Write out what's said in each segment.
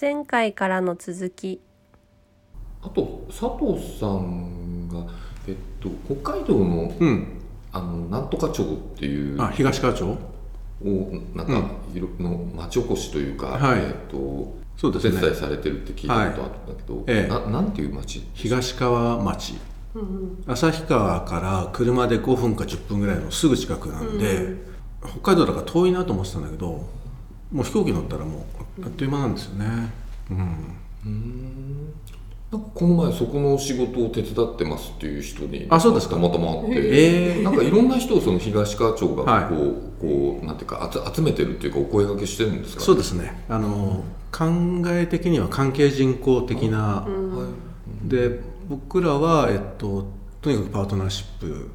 前回からの続き。あと佐藤さんが、えっと、北海道の,、うん。あのなんとか町っていうあ東川町？をなんか、いろの町おこしというか、はい。えっとそうですね。お手伝いされてるって聞いたことあるんだけど、ええ。ななんていう町？東川町。旭川から車で5分か10分ぐらいのすぐ近くなんで、北海道だから遠いなと思ってたんだけどもう飛行機乗ったらもうあっという間なんですよね。うん。なんかこの前そこの仕事を手伝ってますっていう人にあそうですか。たまたま会って、ええ。なんかいろんな人をその東川町がこう,、はいこうなんていうか集集めてるっていうかお声掛けしてるんですか、そうですね。あの、考え的には関係人口的な、はい。で僕らは、えっと、とにかくパートナーシップ。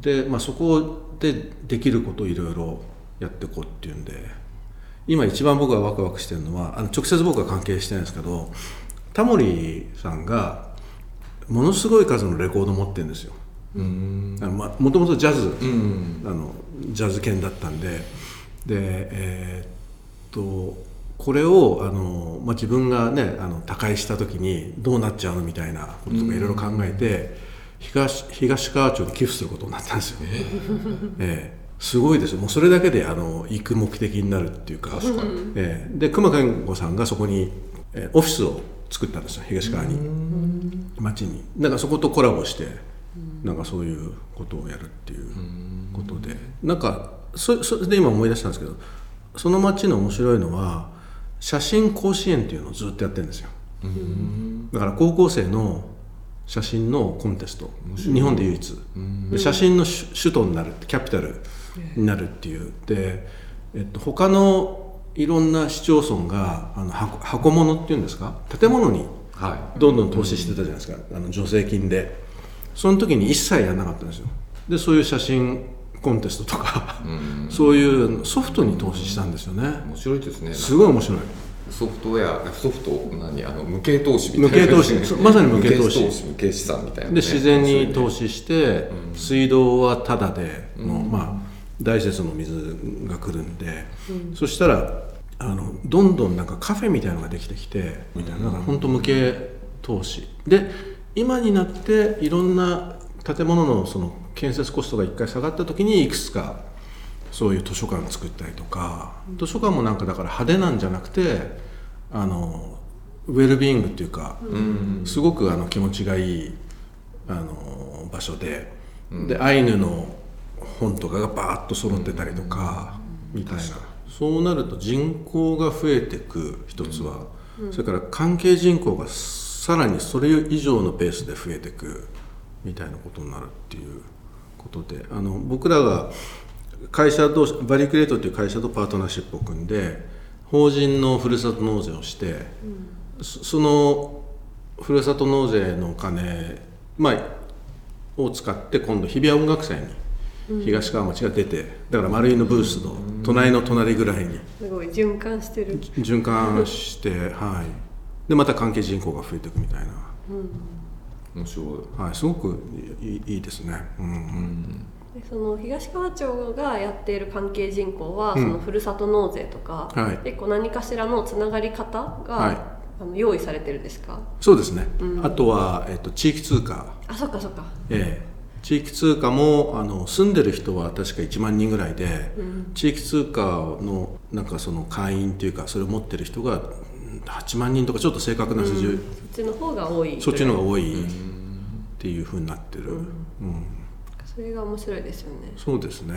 で、まあ、そこでできることをいろいろやっていこうっていうんで今一番僕がワクワクしてるのはあの直接僕は関係してないんですけどタモリさんがものすごい数のレコード持ってるんですよ。うん。あのまもともとジャズ、うん。あのジャズ犬だったんで。でえーっとこれをあの、まあ、自分がねあの他界した時にどうなっちゃうのみたいなこととかいろいろ考えて、東東川町に寄付することになったんですよ。ええすごいですよ。もうそれだけであの行く目的になるっていうか。ええ。で熊健吾さんがそこに、えーオフィスを作ったんですよ。東川に。町に。だからそことコラボしてなんかそういうことをやるっていうことで。なんかそそれで今思い出したんですけどその町の面白いのは写真甲子園っていうのをずっとやってるんですよ。だから高校生の写真のコンテスト。日本で唯一。で写真の首首都になるキャピタルになるっていう。で、えっと、他のいろんな市町村があの箱箱物っていうんですか？建物にはい。どんどん投資してたじゃないですか。あの助成金で。その時に一切やらなかったんですよ。でそういう写真コンテストとかそういうソフトに投資したんですよね。面白いですね。すごい面白い。ソフトウェアソフト？何？あの無形投資みたいな。無形投資。まさに無形投資。無形資産みたいなね、で自然に投資資して、水道はタダでの、まあ大雪の水が来るんで、そしたらあのどんどんなんかカフェみたいなのができてきてみたいな。だから本当無形投資。で今になっていろんな建物のその建設コストが一回下がった時にいくつかそういう図書館作ったりとか図書館もなんかだから派手なんじゃなくてあのウェルビーイングっていうか、すごくあの気持ちがいいあの場所で、でアイヌの本とかがバーッと揃ってたりとか、みたいな。そうなると人口が増えてく一つは、それから関係人口がさらにそれ以上のペースで増えてくみたいなことになるっていうことで。あの僕らが会社同士バリクレートっていう会社とパートナーシップを組んで法人のふるさと納税をして、そそのふるさと納税のお金、まあ、を使って今度日比谷音楽祭に東川町が出てだから丸井のブースの隣の隣ぐらいに。すごい循環してる。循環して、はい、でまた関係人口が増えていくみたいな、面白い。はい、すごくいいいいですね。うんでその東川町がやっている関係人口は、そのふるさと納税とか、はい。結構何かしらのつながり方が、はい。あの用意されてるんですか？そうですね、あとは、えっと、地域通貨。あそっかそっか。ええ地域通貨もあの住んでる人は確か1万人ぐらいで、地域通貨のなんかその会員っていうかそれを持ってる人がうん8万人とかちょっと正確な数字、そっちの方が多いそっちの方が多いっていうふうになってる、うん。それが面白いですよね。そうですね、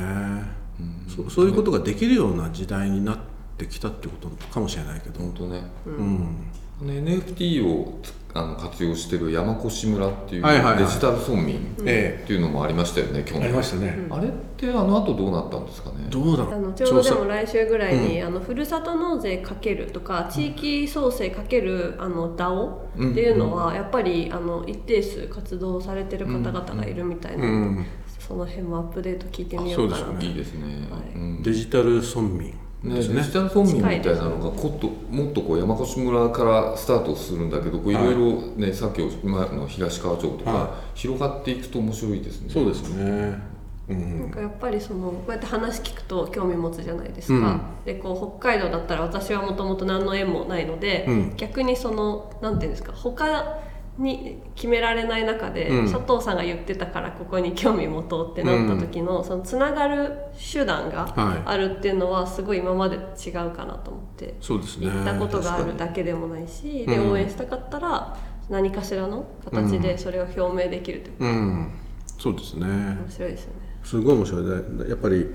そそういうことができるような時代になってきたってことかもしれないけど、本当ね、うん。NFT をつあの活用してる山越村っていうはいはいはい。デジタル村民えっていうのもありましたよね、去年。ありましたね、あれってあの後どうなったんですかね？どうだろう？あのちょうどでも来週ぐらいに、あのふるさと納税かけるとか地域創生かけるあの DAO っていうのはやっぱりあの一定数活動されてる方々がいるみたいな。その辺もアップデート聞いてみよそうかなといいですね、はい。うん。デジタル村民ね、ですねデジタル村民みたいなのがこっともっとこう山越村からスタートするんだけどこういろいろねさっき今の東川町とかは広がっていくと面白いですね。そうですね。なんかやっぱりそのこうやって話聞くと興味持つじゃないですか、でこう北海道だったら私はもともと何の縁もないので、うん。逆にそのなんていうんですか他に決められない中で、うん。佐藤さんが言ってたからここに興味持とうってなった時の、そのつながる手段がはい。あるっていうのはすごい今まで違うかなと思って、そうですね。行ったことがあるだけでもないし、でうん。応援したかったら何かしらの形でそれを表明できるというか、うん。そうですね。面白いですよね。すごい面白い。ねやっぱり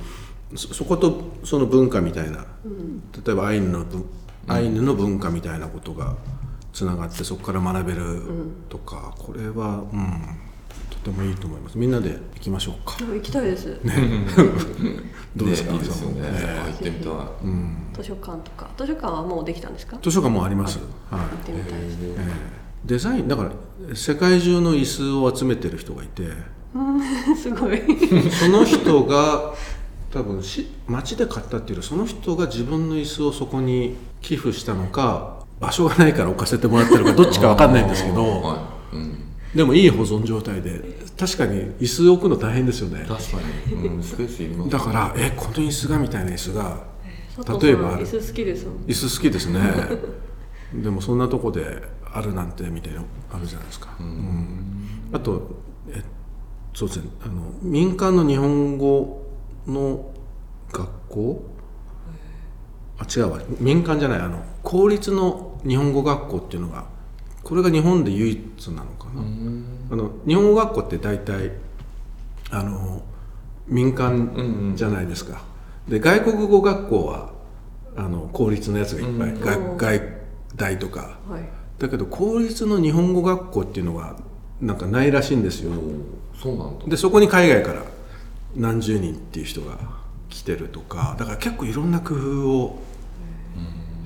そそことその文化みたいな、例えばアイヌの文アイヌの文化みたいなことがつながってそこから学べるとか、これは、うん、とてもいいと思います。みんなで行きましょうか。行きたいです、どうですか？ねいいですよね、え入ってみたい、図書館とか。図書館はもうできたんですか？図書館もあります、はい。行ってみたいです、ええデザインだから世界中の椅子を集めてる人がいて。すごい。その人が多分し町で買ったっていうよりその人が自分の椅子をそこに寄付したのか場所がないから置かせてもらってるか どっちか分かんないんですけどはい。うん、でもいい保存状態で確かに椅子置くの大変ですよね。確かに、うん、スペースいりますだからえこの椅子がみたいな椅子が例えば椅子好きです椅子好きですね。でもそんなとこであるなんてみたいなのあるじゃないですか、うん。あとえそうですね。あの民間の日本語の学校あ違うわ。民間じゃない。あの公立の日本語学校っていうのがこれが日本で唯一なのかな、あの日本語学校って大体あの民間じゃないですか、で外国語学校はあの公立のやつがいっぱい、うん外外大とか。はい。だけど公立の日本語学校っていうのがなんかないらしいんですよ。そうなんだ。でそこに海外から何十人っていう人が来てるとか。だから結構いろんな工夫を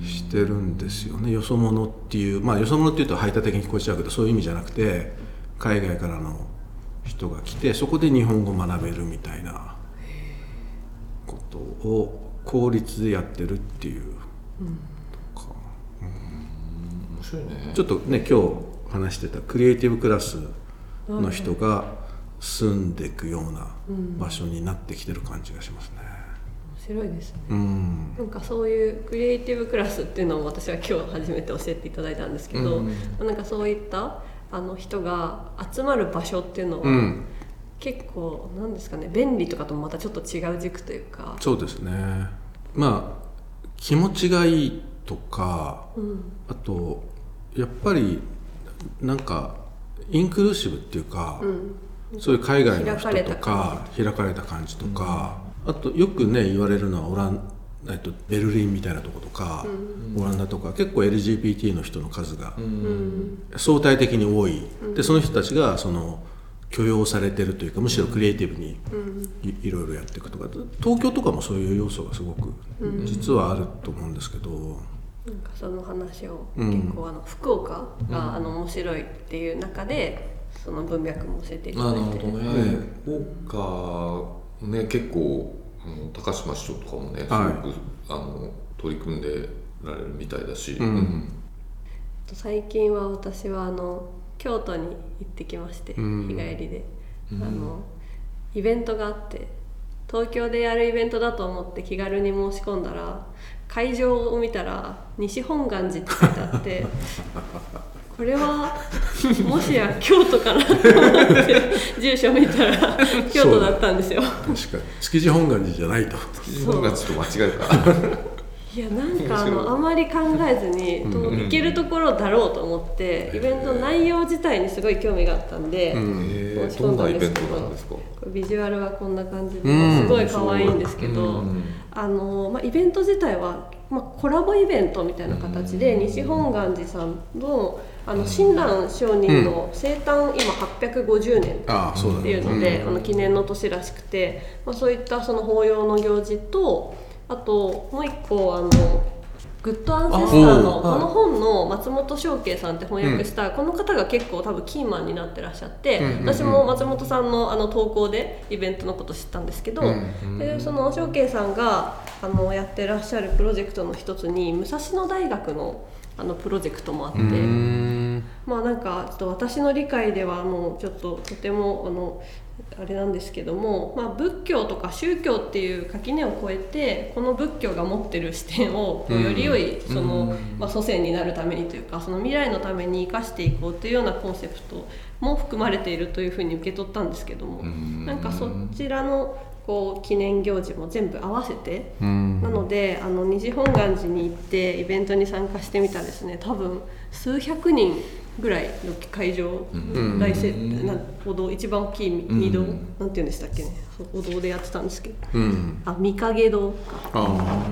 してるんですよね。よそ者っていうまあよそ者っていうと排他的に聞こえちゃうけどそういう意味じゃなくて海外からの人が来てそこで日本語を学べるみたいなことを公立でやってるっていう、とか面白いね。ちょっとね今日話してたクリエイティブクラスの人が住んでいくような場所になってきてる感じがしますね。面白いですね。うん、なんかそういうクリエイティブクラスっていうのも私は今日初めて教えていただいたんですけど、うん。なんかそういったあの人が集まる場所っていうのは、うん、結構なんですかね便利とかともまたちょっと違う軸というか、そうですね。まあ気持ちがいいとか、うん、あとやっぱりなんかインクルーシブっていうか、うん、そういう海外の人開かれたとか開かれた感じとか、あとよくね言われるのはオランえっと、ベルリンみたいなとことか、オランダとか結構 LGBT の人の数がうん、相対的に多い、でその人たちがその許容されてるというかむしろクリエイティブにい,、いろいろやっていくとか。東京とかもそういう要素がすごく実はあると思うんですけど、なんかその話をうん。結構あの福岡があの面白いっていう中でその文脈も教えていたあだいて。なるほどね。福岡ね結構あの高島市長とかもねすごく、はいあの取り組んでられるみたいだし、うん。最近は私はあの京都に行ってきまして、うん。日帰りで、あのイベントがあって東京でやるイベントだと思って気軽に申し込んだら会場を見たら西本願寺って書いてあって これはもしや京都かなと思って住所見たら京都だったんですよ。確かに。築地本願寺じゃないと。日本がちょっと間違えた。いやなんかあのあまり考えずに、と行けるところだろうと思って、イベントの内容自体にすごい興味があったんで、うんえし込んだどんなんイベンですけどトなんですか？ビジュアルはこんな感じで、うん。すごい可愛いんですけど、うん。あのまあ、イベント自体は、まあ、コラボイベントみたいな形で、西本願寺さんのあの親鸞上人の生誕今850年っていうので、あの記念の年らしくて、まあ、そういったその法要の行事とあともう一個あのグッドアンセスターのあこの本の松本翔慶さんって翻訳した、この方が結構多分キーマンになってらっしゃって、私も松本さんのあの投稿でイベントのこと知ったんですけど、うんでその翔慶さんがあのやってらっしゃるプロジェクトの一つに武蔵野大学のあのプロジェクトもあって。まあなんかちょっと私の理解ではもうちょっととてもあのあれなんですけども、まあ、仏教とか宗教っていう垣根を越えてこの仏教が持ってる視点をより良いその、うん。まあ、祖先になるためにというかその未来のために生かしていこうというようなコンセプトも含まれているというふうに受け取ったんですけども、うん。なんかそちらのこう記念行事も全部合わせてうん。なのであの虹本願寺に行ってイベントに参加してみたらですね多分数百人ぐらいの会場、ん。大せうんな歩道一番大きいん御堂、なんて言うんでしたっけ？ね歩道でやってたんですけど。うん。あ御影堂か。あ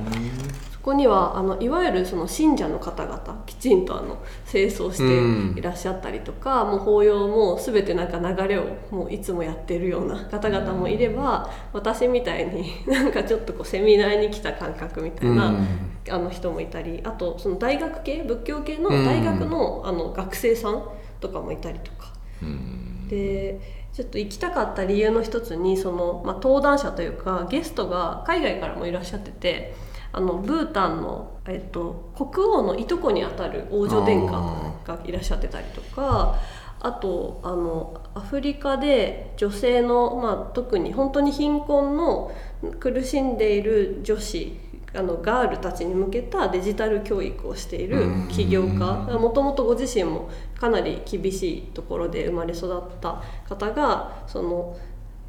そこにはあのいわゆるその信者の方々きちんとあの清掃していらっしゃったりとか、もう法要も全てなんか流れをもういつもやってるような方々もいれば私みたいになんかちょっとこうセミナーに来た感覚みたいな、うんあの人もいたりあとその大学系仏教系の大学の,、あの学生さんとかもいたりとか。うんでちょっと行きたかった理由の一つにその、まあ、登壇者というかゲストが海外からもいらっしゃっててあのブータンの、えっと、国王のいとこにあたる王女殿下がいらっしゃってたりとかあとあのアフリカで女性の、まあ、特に本当に貧困の苦しんでいる女子あのガールたちに向けたデジタル教育をしている起業家もともとご自身もかなり厳しいところで生まれ育った方がその、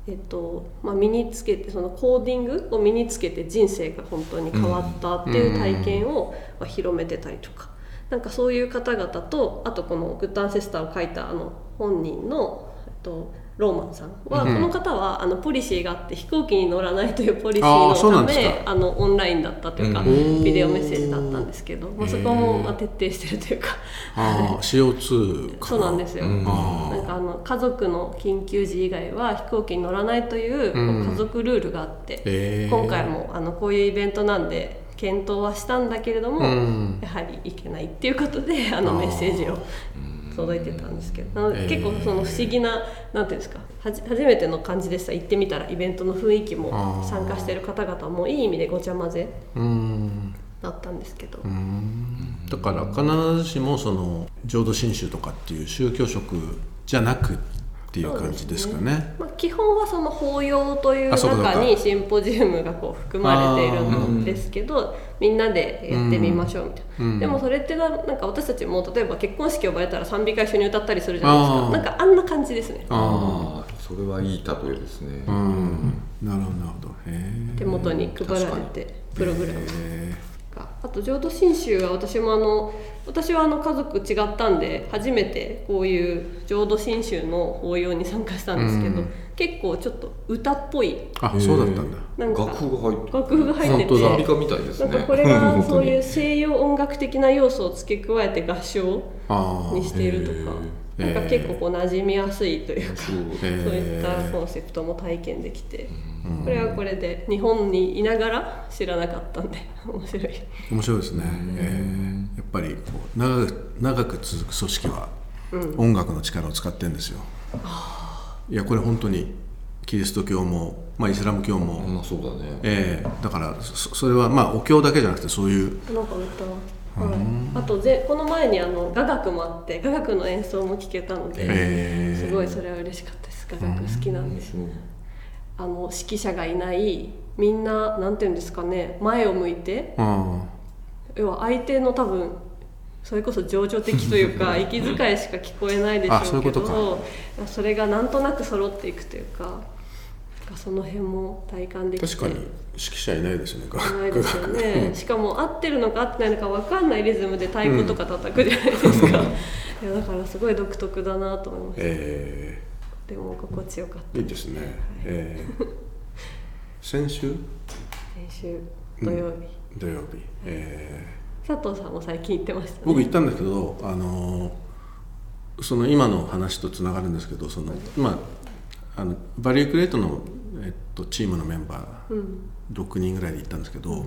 えっとまあ、身につけてそのコーディングを身につけて人生が本当に変わったっていう体験を、まあ、広めてたりとか。なんかそういう方々とあとこの「グッドアンセスター」を書いたあの本人の、えっと、ローマンさんは、うん。この方はあのポリシーがあって飛行機に乗らないというポリシーのためあのオンラインだったというか、うん。ビデオメッセージだったんですけど、まあ、そこもまあ徹底してるというか、あ CO2 かそうなんですよ。うん。あなんかあの家族の緊急時以外は飛行機に乗らないという家族ルールがあって、へー。今回もあのこういうイベントなんで検討はしたんだけれども、うん。やはりいけないっていうことであのメッセージを届いてたんですけどなので結構その不思議ななんていうんですかはじ初めての感じでした行ってみたらイベントの雰囲気も参加してる方々もいい意味でごちゃ混ぜうん。だったんですけど、うん。だから必ずしもその浄土真宗とかっていう宗教色じゃなくっていう感じですかね。まあ、基本はその法要という中にシンポジウムがこう含まれているんですけどみんなでやってみましょうみたいな、うん。でもそれってななんか私たちも例えば結婚式呼ばれたら賛美歌一緒に歌ったりするじゃないですか。なんかあんな感じですね。あああそれはいい例えですね。あうん。なるほどなるほど。へえ手元に配られてプログラムかあと浄土真宗は私もあの私はあの家族違ったんで初めてこういう浄土真宗の法要に参加したんですけど、うん。結構ちょっと歌っぽい。えあそうだったんだ。なんか楽譜が入って楽譜が入ってて。賛美歌みたいですねなんかこれがそういう西洋音楽的な要素を付け加えて合唱ああにしているとか。なんか結構こう馴染みやすいというかそうそういったコンセプトも体験できて。これはこれで日本にいながら知らなかったんで面白い。面白いですね、えー。やっぱりこう長く長く続く組織は音楽の力を使ってるんですよ、いやこれ本当にキリスト教も、まあ、イスラム教も、まあそうだね。えーだからそそれはまあお経だけじゃなくてそういう。なんか歌。は、はい、あとぜこの前にあの雅楽もあって雅楽の演奏も聴けたので、へーすごいそれは嬉しかったです。雅楽好きなんです。そうあの指揮者がいないみんななんていうんですかね前を向いて。あ要は相手の多分それこそ情緒的というか 息遣いしか聞こえないでしょういううけどそれがなんとなく揃っていくというかその辺も体感できて。確かに指揮者いないですねないですよね。しかも合ってるのか合ってないのか分かんないリズムで太鼓とか叩くじゃないですか、いやだからすごい独特だなと思いましたえ。でも心地よかった。ーいいですね、えー先週？先週。土曜日、土曜日、えー佐藤さんも最近行ってましたね。僕行ったんだけど、あのーその今の話とつながるんですけどその、まあ、あのバリュークレートの、えっと、チームのメンバー6人ぐらいで行ったんですけど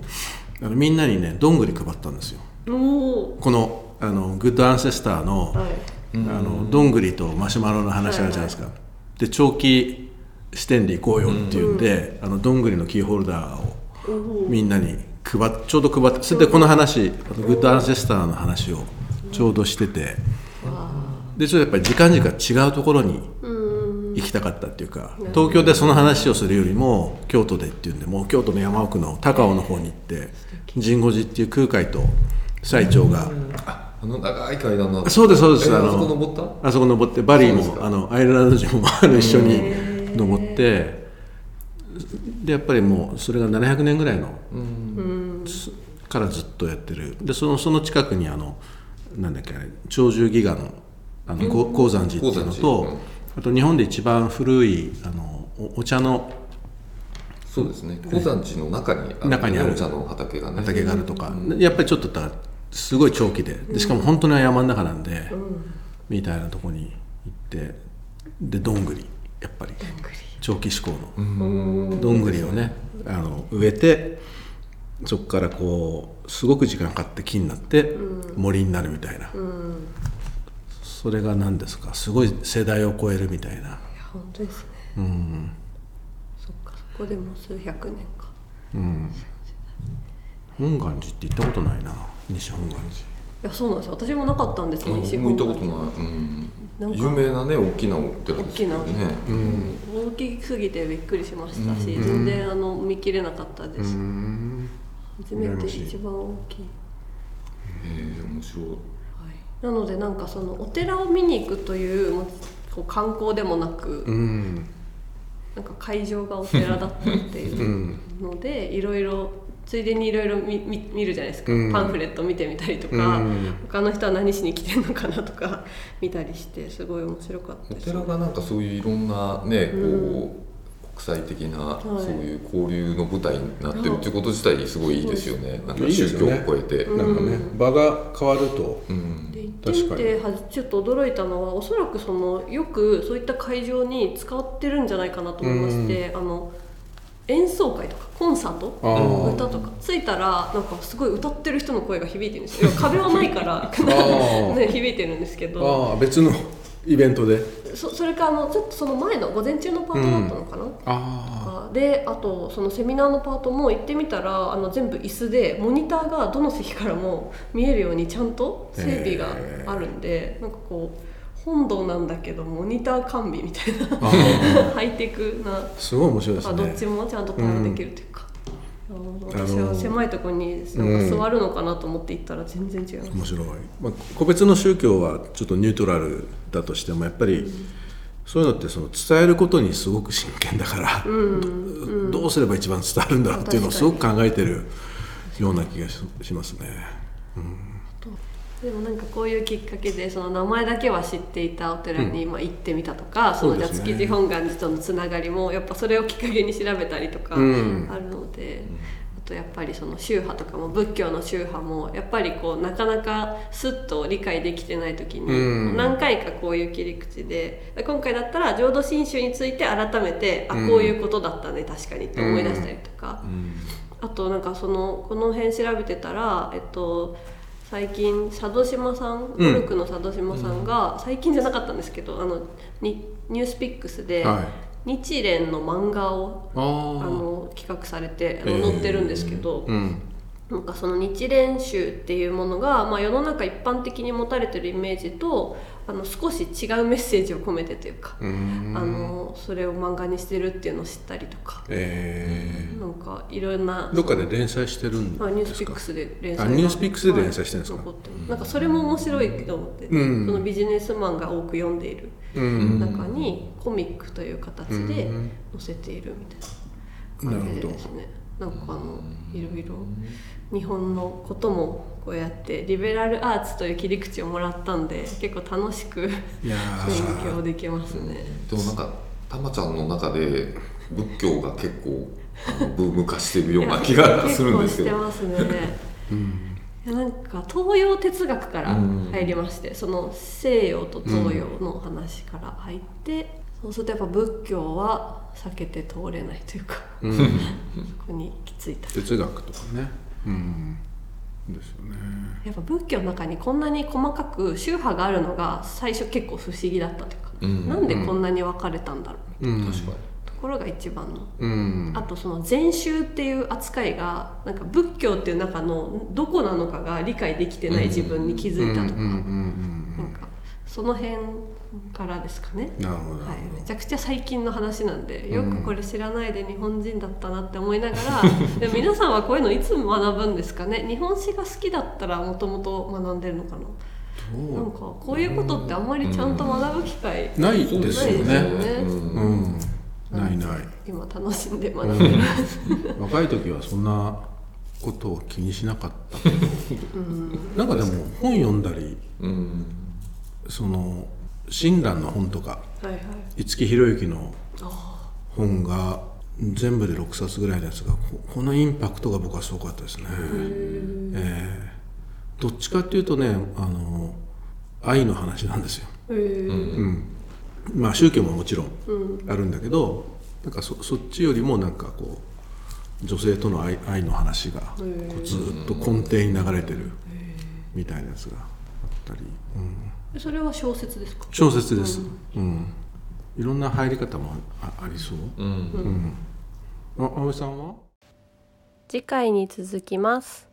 あのみんなにねどんぐり配ったんですよ。このあのグッドアンセスターの,、はい。あのどんぐりとマシュマロの話あるじゃないですか、で長期視点で行こうよっていうんで、あのどんぐりのキーホルダーをみんなに配っちょうど配ってそれでこの話あのグッドアンセスターの話をちょうどしててでちょっとやっぱり時間軸が違うところに行きたかったっていうか東京でその話をするよりも京都でっていうんでもう京都の山奥の高尾の方に行って神護寺っていう空海と最長がああの長い階段のそうですそうです。あのえあそこ登った？あそこ登ってバリーもあのアイルランド人も一緒に登ってでやっぱりもうそれが700年ぐらいのすからずっとやってる。でそのその近くにあのなんだっけあれ鳥獣戯画のあのこ鉱山寺っていうの鉱とうん。あと日本で一番古いあのおお茶のそうですね。鉱山地の中にあの中にある。お茶の畑がね。畑があるとか、やっぱりちょっとすごい長期で。でしかも本当に山の中なんで、みたいなとこに行って。でどんぐり。やっぱり。長期志向の。どんぐりをねあの植えてそこからこうすごく時間かかって木になって森になるみたいな、それが何ですか？すごい世代を超えるみたいな、いや本当ですね。うん。そっか。そこでも数百年か。うん、本願寺って行ったことないな西本願寺。いやそうなんですよ。私もなかったんですよ西あ僕も行本ったことない、うん。なんか有名なね大きなお寺ですよね。大きすぎてびっくりしましたし、全然あの見切れなかったです、うん初めて一番大きい、えー、面白い。なのでなんかそのお寺を見に行くというもうこう観光でもなく、うん。なんか会場がお寺だったっていうので、いろいろついでにいろいろ見見見るじゃないですか、うん。パンフレット見てみたりとか、うん。他の人は何しに来てるのかなとか見たりしてすごい面白かったおです。寺がなんかそういういろんなね、こう国際的な、そういう交流の舞台になってるっていうこと自体すごいいいですよね。なんか宗教を超えて。なんかね場が変わると。うん。で行ってみてはちょっと驚いたのはおそらくそのよくそういった会場に使ってるんじゃないかなと思いまして、あの演奏会とかコンサート？歌とか。ついたらなんかすごい歌ってる人の声が響いてるんですよ。壁はないからー。ね、響いてるんですけど。ああ別のイベントで。そそれかあのちょっとその前の午前中のパートだったのかな、あであとそのセミナーのパートも行ってみたらあの全部椅子でモニターがどの席からも見えるようにちゃんと整備があるんで、なんかこう本堂なんだけどモニター完備みたいな。あ ハイテクな、あすごい面白いですあどっねちもちゃんと対応できるというか、あのあの私は狭いところになんか座るのかなと思って行ったら全然違います、面白い、まあ、個別の宗教はちょっとニュートラルだとしてもやっぱりそういうのってその伝えることにすごく真剣だから、どどうすれば一番伝わるんだろうっていうのをすごく考えてるような気がししますね。でもなんかこういうきっかけでその名前だけは知っていたお寺にまあ行ってみたとか、そのじゃ築地本願寺とのつながりもやっぱそれをきっかけに調べたりとかあうん。るので、あとやっぱりその宗派とかも仏教の宗派もやっぱりこうなかなかスッと理解できてない時に、うん。何回かこういう切り口で今回だったら浄土真宗について改めて、あこういうことだったね確かにって思い出したりとか。あとなんかそのこの辺調べてたら、えっと、最近佐渡島さんうん。古くの佐渡島さんが、最近じゃなかったんですけどあのにニュースピックスで、はい。日蓮の漫画をあの企画されてあのえー。載ってるんですけど、うん。なんかその日蓮宗っていうものが、まあ、世の中一般的に持たれてるイメージとあの少し違うメッセージを込めてというか、うん。あのそれを漫画にしてるっていうのを知ったりとか、えなんかいろんなーどっかで連載してるんあニューですかスピックスで連載あがニュースピックスで連載してるんですか？はい残ってますなんかそれも面白いと思って、うん。そのビジネスマンが多く読んでいるうん。中にコミックという形で載せているみたいな感じでですね。なんかあのいろいろ日本のこともこうやってリベラルアーツという切り口をもらったんで結構楽しく勉強できますね。でもなんかたまちゃんの中で仏教が結構ブーム化してるような気がするんですけど結構してますね。いやなんか東洋哲学から入りまして、その西洋と東洋の話から入って、そうするとやっぱ仏教は避けて通れないというか、うん そこに行き着いた。哲学とかねうん。ですよね。やっぱ仏教の中にこんなに細かく宗派があるのが最初結構不思議だったというか、うん。なんでこんなに分かれたんだろう。うん。確かに。ところが一番の。うん。あとその禅宗っていう扱いがなんか仏教っていう中のどこなのかが理解できてない自分に気づいたとか、その辺からですかね。なるほど、はい、めちゃくちゃ最近の話なんでよくこれ知らないで日本人だったなって思いながら、でも皆さんはこういうのいつ学ぶんですかね。日本史が好きだったらもともと学んでるのかな。なんかこういうことってあんまりちゃんと学ぶ機会ないですよね。ないですよね。うん、ないない、今楽しんで学んでる、うん、若い時はそんなことを気にしなかったけど、なんかでも本読んだりうんその親鸞の本とかはいはい。五木ひろゆきの本が全部で6冊ぐらいのやつがここのインパクトが僕はすごかったですね。えーどっちかっていうとねあの愛の話なんですよ。うん、まあ宗教ももちろんあるんだけど、なんかそそっちよりもなんかこう女性との愛愛の話がこうずっと根底に流れてるみたいなやつがあったり、うん、それは小説ですか？小説です、うん。いろんな入り方もあありそう、うん。うん、あ葵さんは？次回に続きます